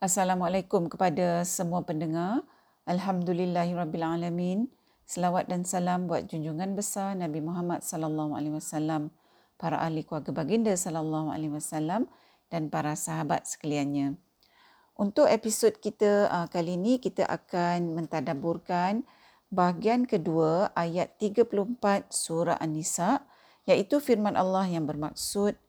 Assalamualaikum kepada semua pendengar. Alhamdulillahirabbilalamin. Selawat dan salam buat junjungan besar Nabi Muhammad sallallahu alaihi wasallam, para ahli keluarga baginda sallallahu alaihi wasallam dan para sahabat sekaliannya. Untuk episod kita uh, kali ini kita akan mentadabburkan bahagian kedua ayat 34 surah An-Nisa iaitu firman Allah yang bermaksud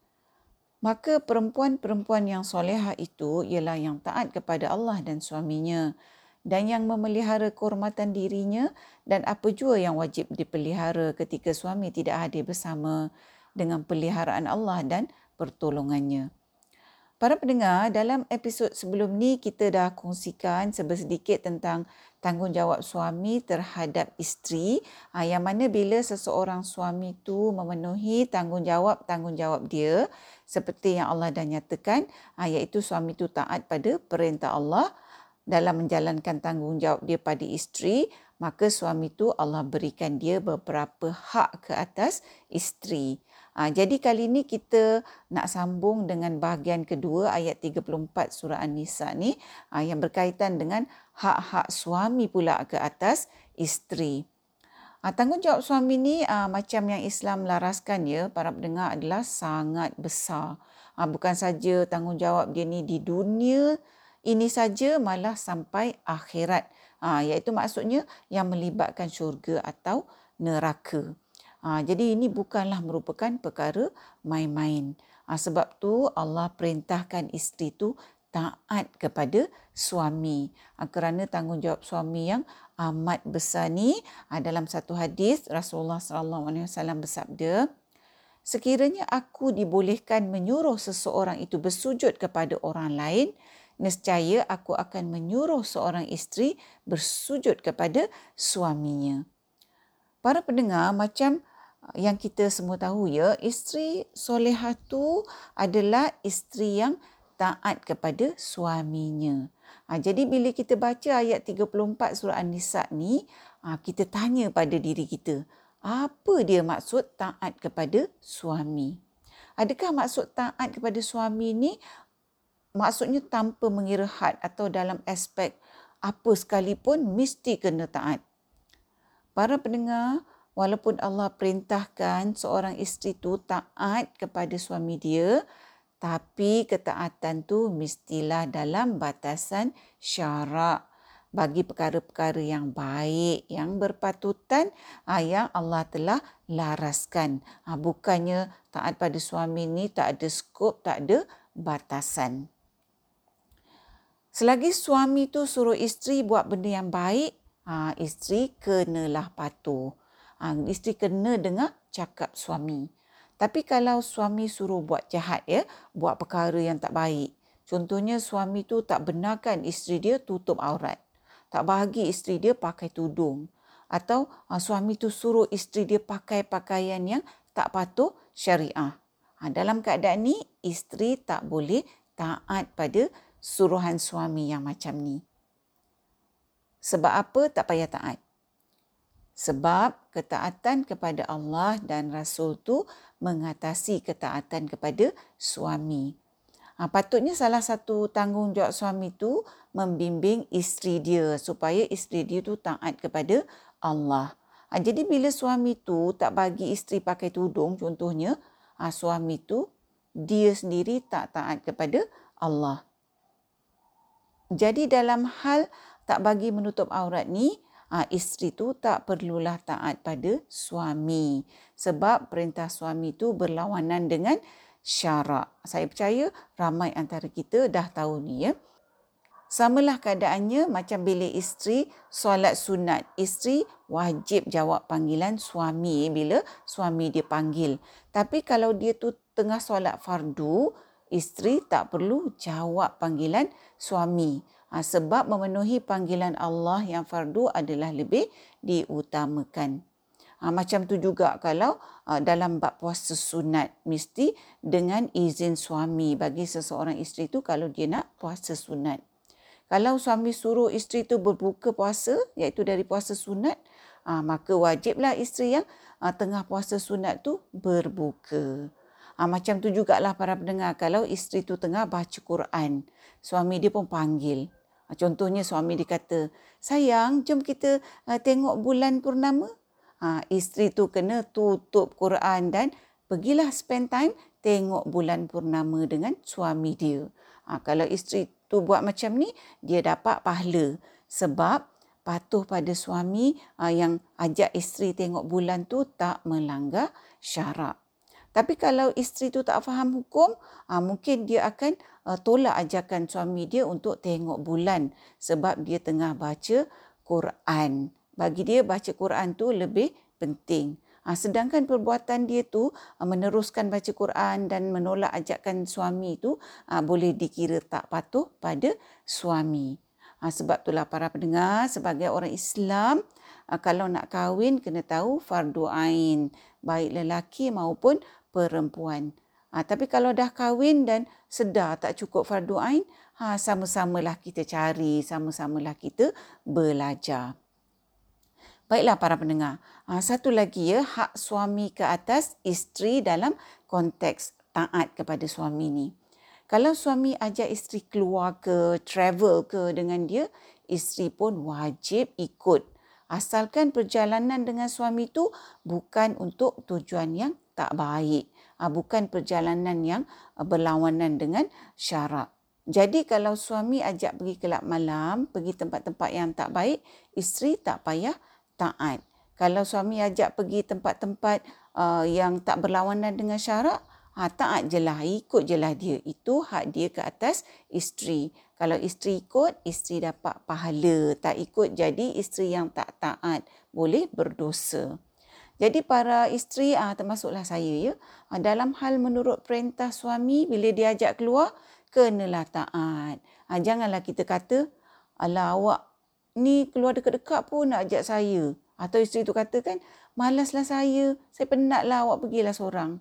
maka perempuan-perempuan yang soleha itu ialah yang taat kepada Allah dan suaminya dan yang memelihara kehormatan dirinya dan apa jua yang wajib dipelihara ketika suami tidak hadir bersama dengan peliharaan Allah dan pertolongannya. Para pendengar, dalam episod sebelum ni kita dah kongsikan sedikit tentang tanggungjawab suami terhadap isteri ah, yang mana bila seseorang suami tu memenuhi tanggungjawab-tanggungjawab dia seperti yang Allah dah nyatakan ah, iaitu suami tu taat pada perintah Allah dalam menjalankan tanggungjawab dia pada isteri maka suami tu Allah berikan dia beberapa hak ke atas isteri. Ha, jadi kali ini kita nak sambung dengan bahagian kedua ayat 34 surah An-Nisa ni ha, yang berkaitan dengan hak-hak suami pula ke atas isteri. Ha, tanggungjawab suami ni ha, macam yang Islam laraskan ya para pendengar adalah sangat besar. Ha, bukan saja tanggungjawab dia ni di dunia ini saja malah sampai akhirat. Ha, iaitu maksudnya yang melibatkan syurga atau neraka. Ha, jadi ini bukanlah merupakan perkara main-main. Ha, sebab tu Allah perintahkan isteri tu taat kepada suami. Ha, kerana tanggungjawab suami yang amat besar ni ha, dalam satu hadis Rasulullah sallallahu alaihi wasallam bersabda Sekiranya aku dibolehkan menyuruh seseorang itu bersujud kepada orang lain, nescaya aku akan menyuruh seorang isteri bersujud kepada suaminya. Para pendengar, macam yang kita semua tahu ya, isteri solehah tu adalah isteri yang taat kepada suaminya. Ha, jadi bila kita baca ayat 34 surah An-Nisa ni, ha, kita tanya pada diri kita, apa dia maksud taat kepada suami? Adakah maksud taat kepada suami ni maksudnya tanpa mengira had atau dalam aspek apa sekalipun mesti kena taat? Para pendengar, walaupun Allah perintahkan seorang isteri tu taat kepada suami dia tapi ketaatan tu mestilah dalam batasan syarak. Bagi perkara-perkara yang baik yang berpatutan ah, yang Allah telah laraskan. Ah, bukannya taat pada suami ni tak ada skop tak ada batasan. Selagi suami tu suruh isteri buat benda yang baik ah, isteri kenalah patuh. Isteri kena dengar cakap suami. Tapi kalau suami suruh buat jahat ya, buat perkara yang tak baik. Contohnya suami tu tak benarkan isteri dia tutup aurat. Tak bagi isteri dia pakai tudung. Atau ha, suami tu suruh isteri dia pakai pakaian yang tak patuh syariah. Ha, dalam keadaan ni, isteri tak boleh taat pada suruhan suami yang macam ni. Sebab apa tak payah taat? Sebab ketaatan kepada Allah dan Rasul tu mengatasi ketaatan kepada suami. Ha, patutnya salah satu tanggungjawab suami tu membimbing isteri dia supaya isteri dia tu taat kepada Allah. Ha, jadi bila suami tu tak bagi isteri pakai tudung contohnya, ha, suami tu dia sendiri tak taat kepada Allah. Jadi dalam hal tak bagi menutup aurat ni, ha, isteri tu tak perlulah taat pada suami sebab perintah suami tu berlawanan dengan syarak. Saya percaya ramai antara kita dah tahu ni ya. Samalah keadaannya macam bila isteri solat sunat. Isteri wajib jawab panggilan suami bila suami dia panggil. Tapi kalau dia tu tengah solat fardu, isteri tak perlu jawab panggilan suami. Ha, sebab memenuhi panggilan Allah yang fardu adalah lebih diutamakan. Ha, macam tu juga kalau uh, dalam bab puasa sunat mesti dengan izin suami bagi seseorang isteri tu kalau dia nak puasa sunat. Kalau suami suruh isteri tu berbuka puasa iaitu dari puasa sunat, uh, maka wajiblah isteri yang uh, tengah puasa sunat tu berbuka. Ha, macam tu jugalah para pendengar kalau isteri tu tengah baca Quran. Suami dia pun panggil. Ha, contohnya suami dia kata, sayang jom kita uh, tengok bulan purnama. Ha, isteri tu kena tutup Quran dan pergilah spend time tengok bulan purnama dengan suami dia. Ha, kalau isteri tu buat macam ni, dia dapat pahala. Sebab patuh pada suami uh, yang ajak isteri tengok bulan tu tak melanggar syarak. Tapi kalau isteri tu tak faham hukum, uh, mungkin dia akan uh, tolak ajakan suami dia untuk tengok bulan sebab dia tengah baca Quran. Bagi dia baca Quran tu lebih penting. Ha, sedangkan perbuatan dia tu ha, meneruskan baca Quran dan menolak ajakan suami tu ha, boleh dikira tak patuh pada suami. Ha, sebab itulah para pendengar sebagai orang Islam ha, kalau nak kahwin kena tahu fardu ain baik lelaki maupun perempuan. Ha, tapi kalau dah kahwin dan sedar tak cukup fardu ain, ha, sama-samalah kita cari, sama-samalah kita belajar. Baiklah para pendengar. Ha, satu lagi ya, hak suami ke atas isteri dalam konteks taat kepada suami ni. Kalau suami ajak isteri keluar ke travel ke dengan dia, isteri pun wajib ikut. Asalkan perjalanan dengan suami tu bukan untuk tujuan yang tak baik. Ah, bukan perjalanan yang ah, berlawanan dengan syarak. Jadi kalau suami ajak pergi kelab malam, pergi tempat-tempat yang tak baik, isteri tak payah taat. Kalau suami ajak pergi tempat-tempat uh, yang tak berlawanan dengan syarak, Ha, taat je lah, ikut je lah dia. Itu hak dia ke atas isteri. Kalau isteri ikut, isteri dapat pahala. Tak ikut, jadi isteri yang tak taat boleh berdosa. Jadi para isteri, ah, termasuklah saya ya, ah, dalam hal menurut perintah suami, bila dia ajak keluar, kenalah taat. Ah, janganlah kita kata, alah awak ni keluar dekat-dekat pun nak ajak saya. Atau isteri tu katakan, malaslah saya, saya penatlah awak pergilah seorang.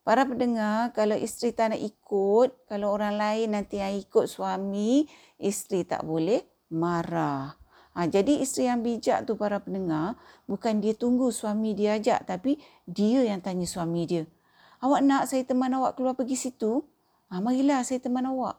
Para pendengar, kalau isteri tak nak ikut, kalau orang lain nanti yang ikut suami, isteri tak boleh marah. Ha, jadi isteri yang bijak tu para pendengar, bukan dia tunggu suami dia ajak, tapi dia yang tanya suami dia. Awak nak saya teman awak keluar pergi situ? Ha, marilah saya teman awak.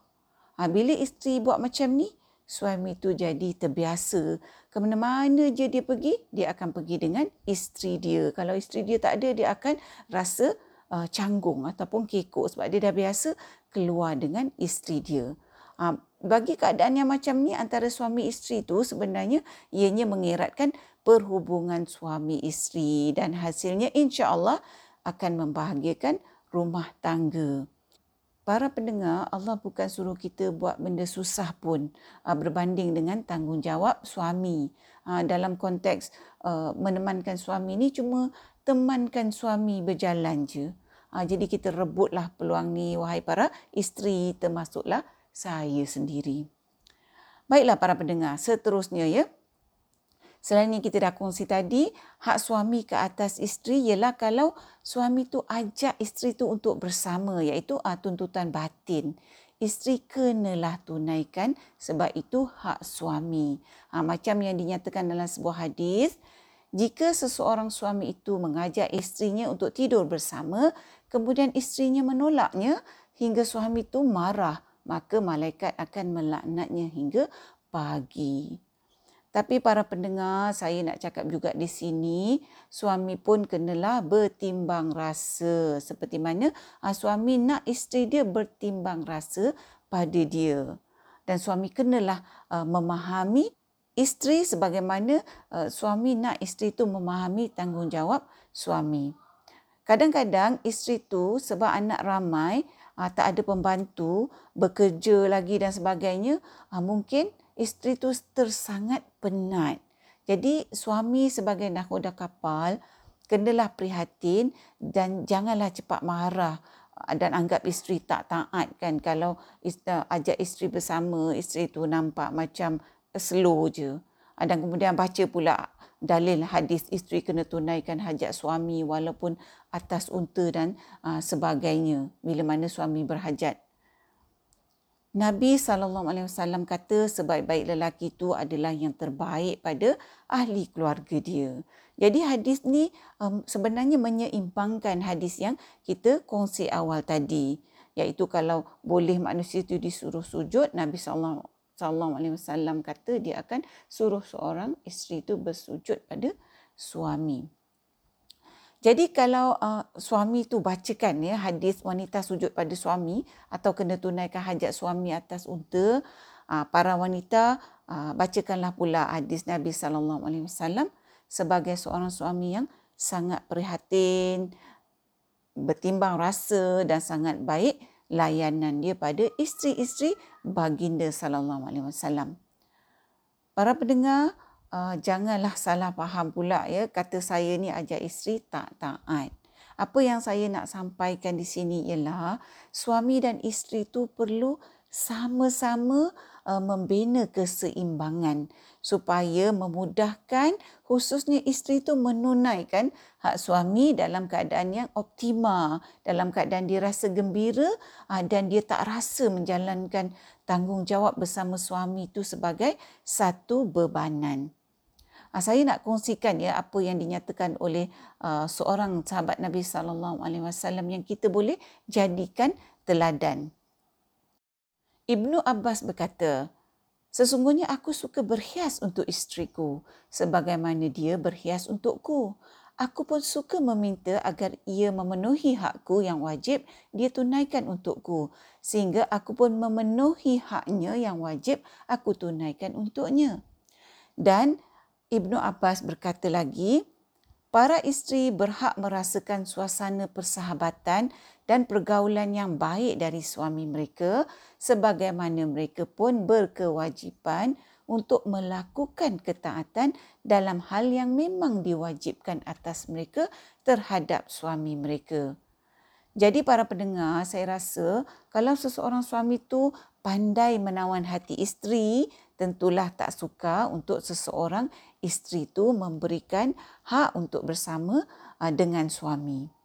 Ha, bila isteri buat macam ni, suami tu jadi terbiasa. Ke mana-mana je dia pergi, dia akan pergi dengan isteri dia. Kalau isteri dia tak ada, dia akan rasa uh, canggung ataupun kekok sebab dia dah biasa keluar dengan isteri dia. Uh, bagi keadaan yang macam ni antara suami isteri tu sebenarnya ianya mengeratkan perhubungan suami isteri dan hasilnya insya-Allah akan membahagiakan rumah tangga. Para pendengar, Allah bukan suruh kita buat benda susah pun uh, berbanding dengan tanggungjawab suami. Uh, dalam konteks menemankan suami ni cuma temankan suami berjalan je. Ha, jadi kita rebutlah peluang ni wahai para isteri termasuklah saya sendiri. Baiklah para pendengar, seterusnya ya. Selain yang kita dah kongsi tadi, hak suami ke atas isteri ialah kalau suami tu ajak isteri tu untuk bersama iaitu uh, tuntutan batin. Isteri kenalah tunaikan sebab itu hak suami. Ha, macam yang dinyatakan dalam sebuah hadis, jika seseorang suami itu mengajak isterinya untuk tidur bersama, kemudian isterinya menolaknya hingga suami itu marah, maka malaikat akan melaknatnya hingga pagi. Tapi para pendengar, saya nak cakap juga di sini, suami pun kenalah bertimbang rasa. Seperti mana ah, suami nak isteri dia bertimbang rasa pada dia. Dan suami kenalah uh, memahami isteri sebagaimana uh, suami nak isteri itu memahami tanggungjawab suami. Kadang-kadang isteri tu sebab anak ramai, uh, tak ada pembantu, bekerja lagi dan sebagainya, uh, mungkin isteri tu tersangat penat. Jadi suami sebagai nahkoda kapal, kenalah prihatin dan janganlah cepat marah dan anggap isteri tak taat kan kalau ajak isteri bersama isteri tu nampak macam slow je dan kemudian baca pula dalil hadis isteri kena tunaikan hajat suami walaupun atas unta dan uh, sebagainya bila mana suami berhajat. Nabi SAW kata sebaik-baik lelaki itu adalah yang terbaik pada ahli keluarga dia. Jadi hadis ni um, sebenarnya menyeimbangkan hadis yang kita kongsi awal tadi. Iaitu kalau boleh manusia itu disuruh sujud, Nabi SAW kata dia akan suruh seorang isteri itu bersujud pada suami. Jadi kalau uh, suami tu bacakan ya hadis wanita sujud pada suami atau kena tunaikan hajat suami atas unta, uh, para wanita uh, bacakanlah pula hadis Nabi sallallahu alaihi wasallam sebagai seorang suami yang sangat prihatin, bertimbang rasa dan sangat baik layanan dia pada isteri-isteri baginda sallallahu alaihi wasallam. Para pendengar, uh, janganlah salah faham pula ya kata saya ni ajar isteri tak taat. Apa yang saya nak sampaikan di sini ialah suami dan isteri tu perlu sama-sama uh, membina keseimbangan supaya memudahkan khususnya isteri itu menunaikan hak suami dalam keadaan yang optimal, dalam keadaan dia rasa gembira uh, dan dia tak rasa menjalankan tanggungjawab bersama suami itu sebagai satu bebanan. Uh, saya nak kongsikan ya apa yang dinyatakan oleh uh, seorang sahabat Nabi sallallahu alaihi wasallam yang kita boleh jadikan teladan. Ibnu Abbas berkata, Sesungguhnya aku suka berhias untuk isteriku sebagaimana dia berhias untukku. Aku pun suka meminta agar ia memenuhi hakku yang wajib dia tunaikan untukku sehingga aku pun memenuhi haknya yang wajib aku tunaikan untuknya. Dan Ibnu Abbas berkata lagi, para isteri berhak merasakan suasana persahabatan dan pergaulan yang baik dari suami mereka sebagaimana mereka pun berkewajipan untuk melakukan ketaatan dalam hal yang memang diwajibkan atas mereka terhadap suami mereka. Jadi para pendengar, saya rasa kalau seseorang suami itu pandai menawan hati isteri, tentulah tak suka untuk seseorang isteri itu memberikan hak untuk bersama uh, dengan suami.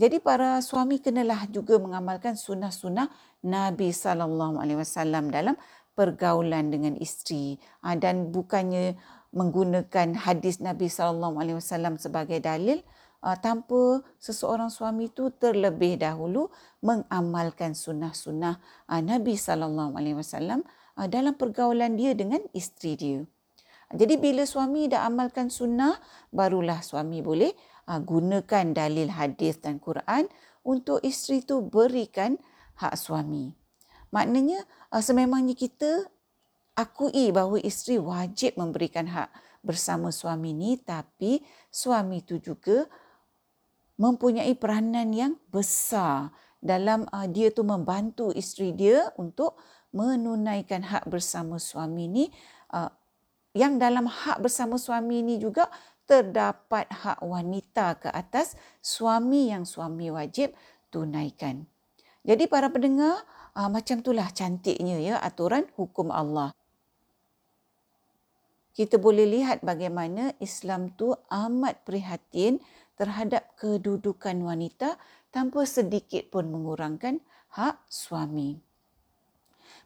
Jadi para suami kenalah juga mengamalkan sunnah-sunnah Nabi sallallahu alaihi wasallam dalam pergaulan dengan isteri uh, dan bukannya menggunakan hadis Nabi sallallahu alaihi wasallam sebagai dalil uh, tanpa seseorang suami itu terlebih dahulu mengamalkan sunnah-sunnah Nabi sallallahu alaihi wasallam dalam pergaulan dia dengan isteri dia. Jadi bila suami dah amalkan sunnah, barulah suami boleh uh, gunakan dalil hadis dan Quran untuk isteri tu berikan hak suami. Maknanya uh, sememangnya kita akui bahawa isteri wajib memberikan hak bersama suami ni tapi suami tu juga mempunyai peranan yang besar dalam uh, dia tu membantu isteri dia untuk menunaikan hak bersama suami ni uh, yang dalam hak bersama suami ini juga terdapat hak wanita ke atas suami yang suami wajib tunaikan. Jadi para pendengar, uh, macam itulah cantiknya ya aturan hukum Allah. Kita boleh lihat bagaimana Islam tu amat prihatin terhadap kedudukan wanita tanpa sedikit pun mengurangkan hak suami.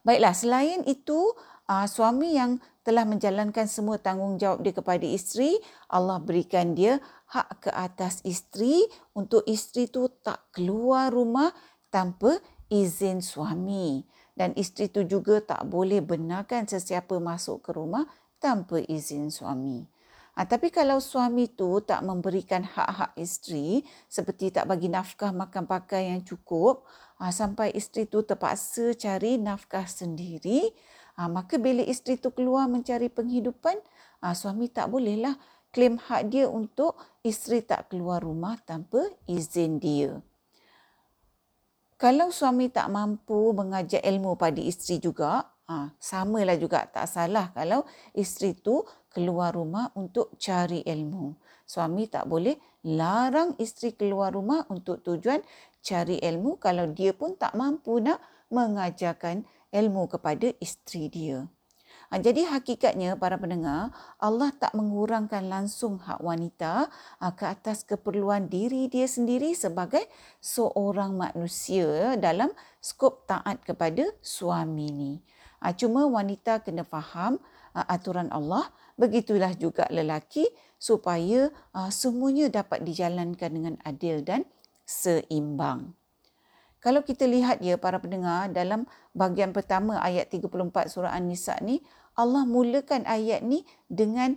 Baiklah, selain itu, uh, suami yang telah menjalankan semua tanggungjawab dia kepada isteri, Allah berikan dia hak ke atas isteri untuk isteri tu tak keluar rumah tanpa izin suami. Dan isteri tu juga tak boleh benarkan sesiapa masuk ke rumah tanpa izin suami. Ha, tapi kalau suami tu tak memberikan hak-hak isteri seperti tak bagi nafkah makan pakai yang cukup ha, sampai isteri tu terpaksa cari nafkah sendiri, Ha, maka bila isteri itu keluar mencari penghidupan, ha, suami tak bolehlah klaim hak dia untuk isteri tak keluar rumah tanpa izin dia. Kalau suami tak mampu mengajar ilmu pada isteri juga, ha, samalah juga tak salah kalau isteri itu keluar rumah untuk cari ilmu. Suami tak boleh larang isteri keluar rumah untuk tujuan cari ilmu kalau dia pun tak mampu nak mengajarkan ilmu kepada isteri dia. Ha, jadi hakikatnya para pendengar, Allah tak mengurangkan langsung hak wanita ha, ke atas keperluan diri dia sendiri sebagai seorang manusia dalam skop taat kepada suami ni. Ha, cuma wanita kena faham ha, aturan Allah, begitulah juga lelaki supaya semuanya dapat dijalankan dengan adil dan seimbang. Kalau kita lihat ya para pendengar dalam bahagian pertama ayat 34 surah An-Nisa ni Allah mulakan ayat ni dengan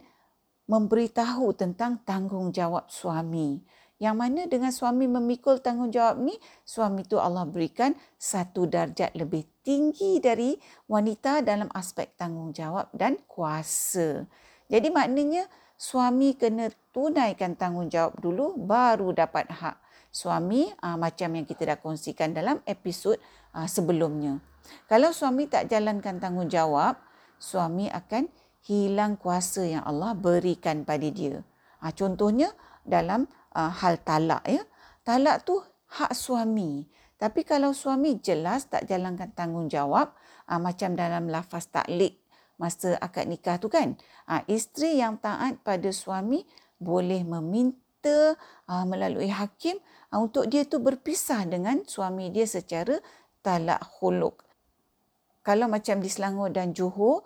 memberitahu tentang tanggungjawab suami. Yang mana dengan suami memikul tanggungjawab ni, suami tu Allah berikan satu darjat lebih tinggi dari wanita dalam aspek tanggungjawab dan kuasa. Jadi maknanya suami kena tunaikan tanggungjawab dulu baru dapat hak suami uh, macam yang kita dah kongsikan dalam episod uh, sebelumnya. Kalau suami tak jalankan tanggungjawab, suami akan hilang kuasa yang Allah berikan pada dia. Uh, contohnya dalam uh, hal talak ya. Talak tu hak suami. Tapi kalau suami jelas tak jalankan tanggungjawab, uh, macam dalam lafaz taklik masa akad nikah tu kan. Uh, isteri yang taat pada suami boleh meminta uh, melalui hakim uh, untuk dia tu berpisah dengan suami dia secara talak khuluk. Kalau macam di Selangor dan Johor,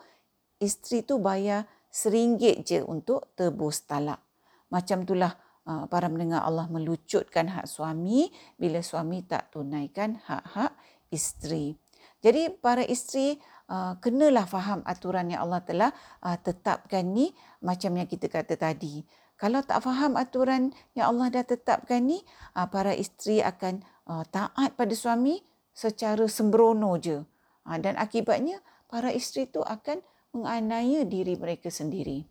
isteri tu bayar seringgit je untuk tebus talak. Macam itulah uh, para mendengar Allah melucutkan hak suami bila suami tak tunaikan hak-hak isteri. Jadi para isteri uh, kenalah faham aturan yang Allah telah uh, tetapkan ni macam yang kita kata tadi. Kalau tak faham aturan yang Allah dah tetapkan ni, ah, para isteri akan ah, taat pada suami secara sembrono je. Ah, dan akibatnya para isteri tu akan menganiaya diri mereka sendiri.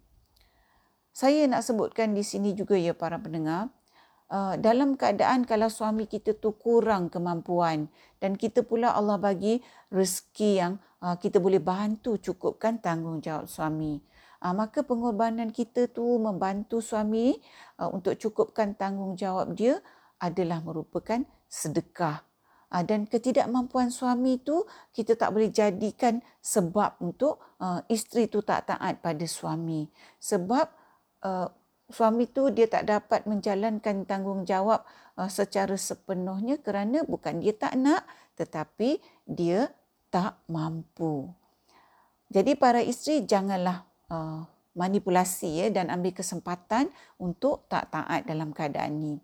Saya nak sebutkan di sini juga ya para pendengar, dalam keadaan kalau suami kita tu kurang kemampuan dan kita pula Allah bagi rezeki yang kita boleh bantu cukupkan tanggungjawab suami uh, maka pengorbanan kita tu membantu suami uh, untuk cukupkan tanggungjawab dia adalah merupakan sedekah. Uh, dan ketidakmampuan suami tu kita tak boleh jadikan sebab untuk uh, isteri tu tak taat pada suami. Sebab uh, suami tu dia tak dapat menjalankan tanggungjawab uh, secara sepenuhnya kerana bukan dia tak nak tetapi dia tak mampu. Jadi para isteri janganlah uh, manipulasi ya dan ambil kesempatan untuk tak taat dalam keadaan ini.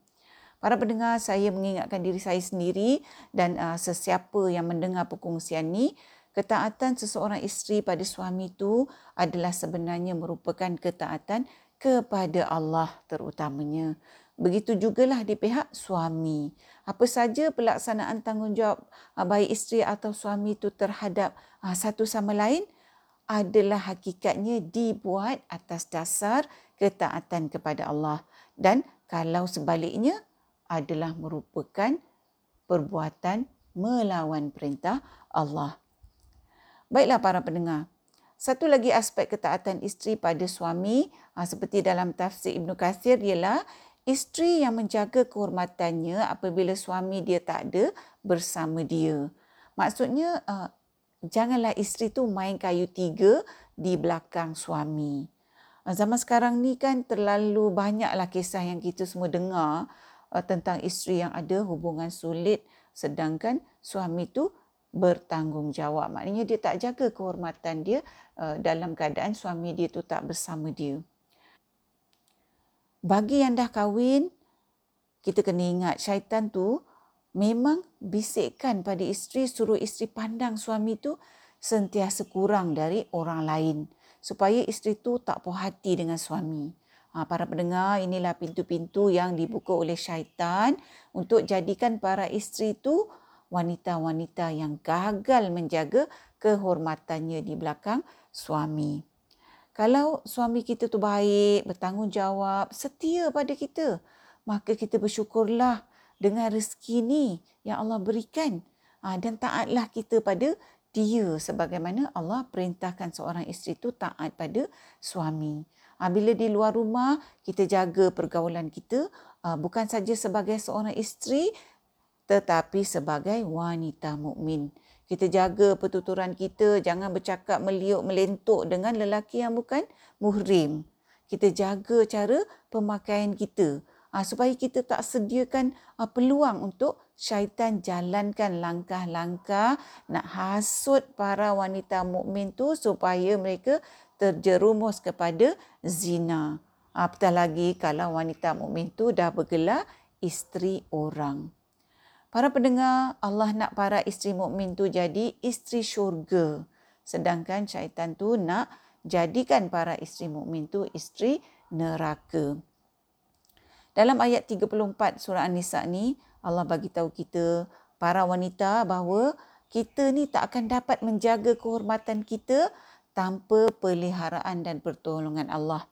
Para pendengar, saya mengingatkan diri saya sendiri dan uh, sesiapa yang mendengar perkongsian ini, ketaatan seseorang isteri pada suami itu adalah sebenarnya merupakan ketaatan kepada Allah terutamanya. Begitu jugalah di pihak suami. Apa saja pelaksanaan tanggungjawab uh, baik isteri atau suami itu terhadap uh, satu sama lain, adalah hakikatnya dibuat atas dasar ketaatan kepada Allah dan kalau sebaliknya adalah merupakan perbuatan melawan perintah Allah. Baiklah para pendengar. Satu lagi aspek ketaatan isteri pada suami ha, seperti dalam tafsir Ibn Qasir ialah isteri yang menjaga kehormatannya apabila suami dia tak ada bersama dia. Maksudnya ha, janganlah isteri tu main kayu tiga di belakang suami. Ah, zaman sekarang ni kan terlalu banyaklah kisah yang kita semua dengar uh, tentang isteri yang ada hubungan sulit sedangkan suami tu bertanggungjawab. Maknanya dia tak jaga kehormatan dia uh, dalam keadaan suami dia tu tak bersama dia. Bagi yang dah kahwin, kita kena ingat syaitan tu memang bisikkan pada isteri suruh isteri pandang suami tu sentiasa kurang dari orang lain supaya isteri tu tak puas hati dengan suami. Ha, para pendengar, inilah pintu-pintu yang dibuka oleh syaitan untuk jadikan para isteri tu wanita-wanita yang gagal menjaga kehormatannya di belakang suami. Kalau suami kita tu baik, bertanggungjawab, setia pada kita, maka kita bersyukurlah dengan rezeki ni yang Allah berikan ha, dan taatlah kita pada dia sebagaimana Allah perintahkan seorang isteri itu taat pada suami. Ha, bila di luar rumah kita jaga pergaulan kita ha, bukan saja sebagai seorang isteri tetapi sebagai wanita mukmin. Kita jaga pertuturan kita, jangan bercakap meliuk melentuk dengan lelaki yang bukan muhrim. Kita jaga cara pemakaian kita uh, supaya kita tak sediakan uh, peluang untuk syaitan jalankan langkah-langkah nak hasut para wanita mukmin tu supaya mereka terjerumus kepada zina. Apatah lagi kalau wanita mukmin tu dah bergelar isteri orang. Para pendengar, Allah nak para isteri mukmin tu jadi isteri syurga. Sedangkan syaitan tu nak jadikan para isteri mukmin tu isteri neraka. Dalam ayat 34 surah An-Nisa ni, Allah bagi tahu kita para wanita bahawa kita ni tak akan dapat menjaga kehormatan kita tanpa peliharaan dan pertolongan Allah.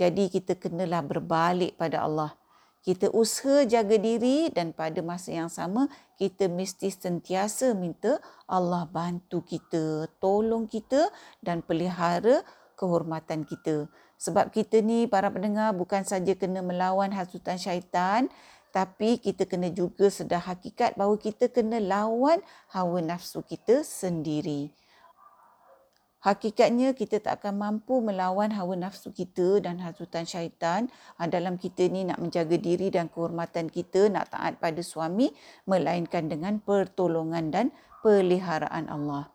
Jadi kita kenalah berbalik pada Allah. Kita usaha jaga diri dan pada masa yang sama kita mesti sentiasa minta Allah bantu kita, tolong kita dan pelihara kehormatan kita. Sebab kita ni para pendengar bukan saja kena melawan hasutan syaitan tapi kita kena juga sedar hakikat bahawa kita kena lawan hawa nafsu kita sendiri. Hakikatnya kita tak akan mampu melawan hawa nafsu kita dan hasutan syaitan ah, dalam kita ni nak menjaga diri dan kehormatan kita, nak taat pada suami melainkan dengan pertolongan dan peliharaan Allah.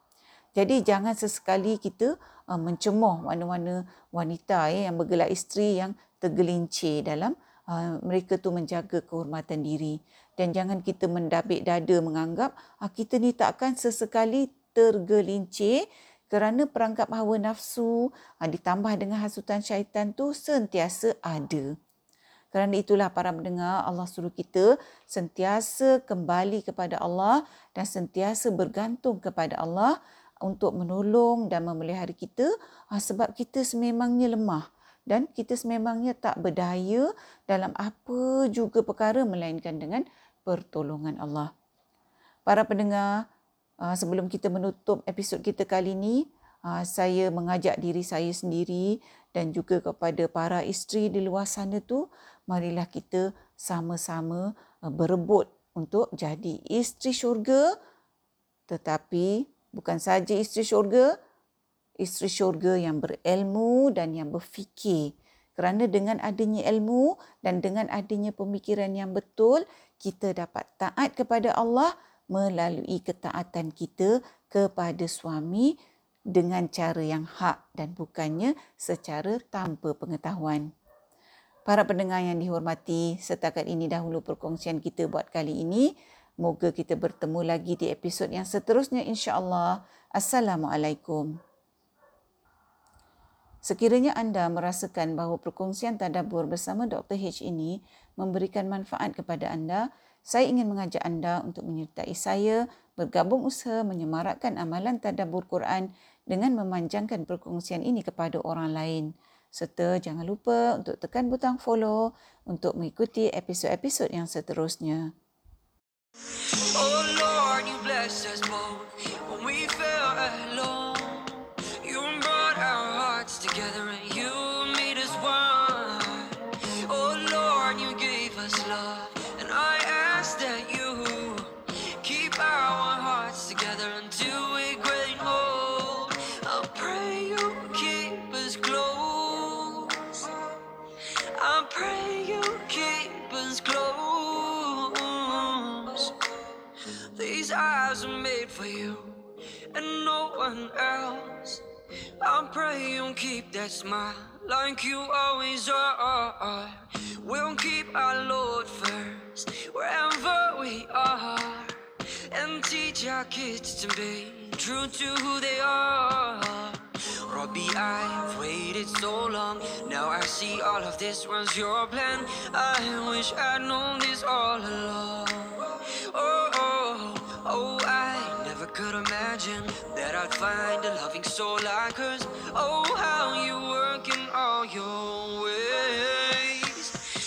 Jadi jangan sesekali kita uh, mencemoh mana-mana wanita eh, yang bergelar isteri yang tergelincir dalam uh, mereka tu menjaga kehormatan diri dan jangan kita mendabik dada menganggap uh, kita ni takkan sesekali tergelincir kerana perangkap hawa nafsu uh, ditambah dengan hasutan syaitan tu sentiasa ada. Kerana itulah para mendengar Allah suruh kita sentiasa kembali kepada Allah dan sentiasa bergantung kepada Allah untuk menolong dan memelihara kita ah, sebab kita sememangnya lemah dan kita sememangnya tak berdaya dalam apa juga perkara melainkan dengan pertolongan Allah. Para pendengar, ah, sebelum kita menutup episod kita kali ini, ah, saya mengajak diri saya sendiri dan juga kepada para isteri di luar sana tu, marilah kita sama-sama berebut untuk jadi isteri syurga tetapi bukan saja isteri syurga, isteri syurga yang berilmu dan yang berfikir. Kerana dengan adanya ilmu dan dengan adanya pemikiran yang betul, kita dapat taat kepada Allah melalui ketaatan kita kepada suami dengan cara yang hak dan bukannya secara tanpa pengetahuan. Para pendengar yang dihormati, setakat ini dahulu perkongsian kita buat kali ini. Moga kita bertemu lagi di episod yang seterusnya insya-Allah. Assalamualaikum. Sekiranya anda merasakan bahawa perkongsian tadabbur bersama Dr. H ini memberikan manfaat kepada anda, saya ingin mengajak anda untuk menyertai saya bergabung usaha menyemarakkan amalan tadabbur Quran dengan memanjangkan perkongsian ini kepada orang lain. Serta jangan lupa untuk tekan butang follow untuk mengikuti episod-episod yang seterusnya. Oh Lord, you bless us both eyes are made for you and no one else. I pray you'll keep that smile like you always are. We'll keep our Lord first wherever we are and teach our kids to be true to who they are. Robbie, I've waited so long. Now I see all of this was your plan. I wish I'd known this all along. Oh, could imagine that I'd find a loving soul like hers. Oh, how you work in all your ways.